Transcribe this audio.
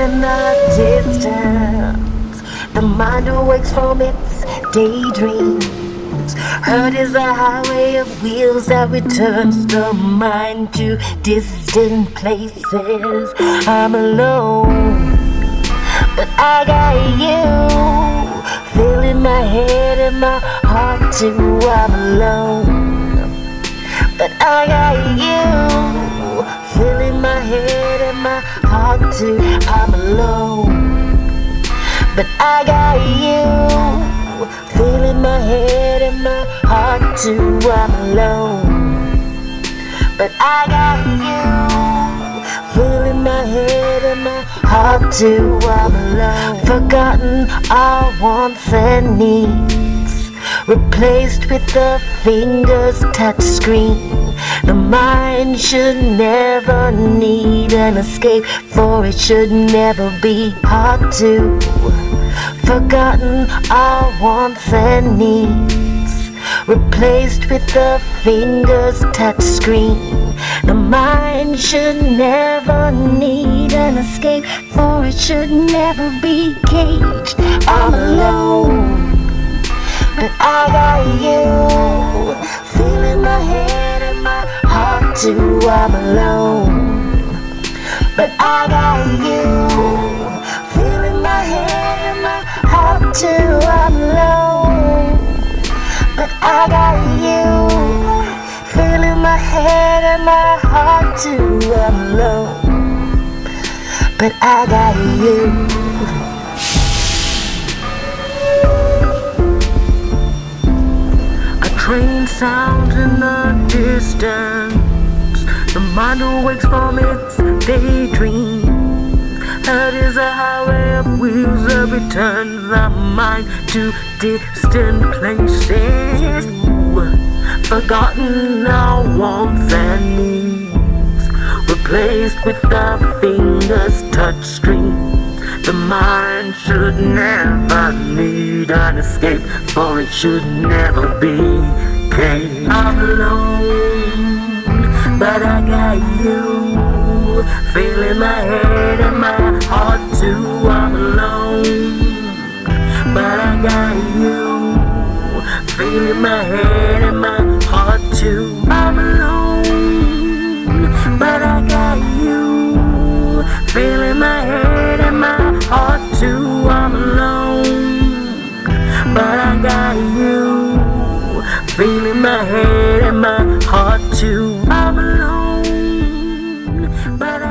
in the distance. The mind awakes from its daydreams. Heard is a highway of wheels that returns the mind to distant places. I'm alone, but I got you. Filling my head and my heart too. I'm alone, but I got you. Too. I'm alone, but I got you. Feeling my head and my heart too. I'm alone, but I got you. Feeling my head and my heart too. I'm alone. Forgotten our wants and needs. Replaced with the fingers touch screen. The mind should never need an escape, for it should never be hard to. Forgotten our wants and needs, replaced with the fingers touch screen. The mind should never need an escape, for it should never be caged. I'm alone, but I got you. Feeling my head too. I'm alone, but I got you. Feeling my head and my heart too. I'm alone, but I got you. Feeling my head and my heart too. I'm alone, but I got you. A train sounds in the distance. The mind awakes from its daydream. That is a highway of wheels that returns the mind to distant places. Forgotten our wants and needs, replaced with the fingers touch screen. The mind should never need an escape, for it should never be caged. I'm alone, but I got you. Feeling my head and my heart too. I'm alone, but I got you. Feeling my head and my heart too. I'm alone, but I got you. Feeling my head and my heart too. I'm alone, but I got you. Feeling my head and my heart too but I